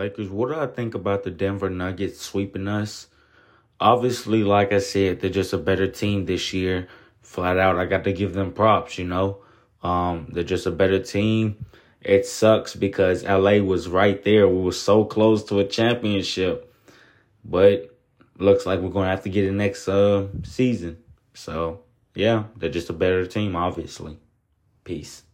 Lakers, what do I think about the Denver Nuggets sweeping us? Obviously, like I said, they're just a better team this year. Flat out, I got to give them props, you know. Um, they're just a better team. It sucks because LA was right there. We were so close to a championship. But looks like we're going to have to get it next uh, season. So, yeah, they're just a better team, obviously. Peace.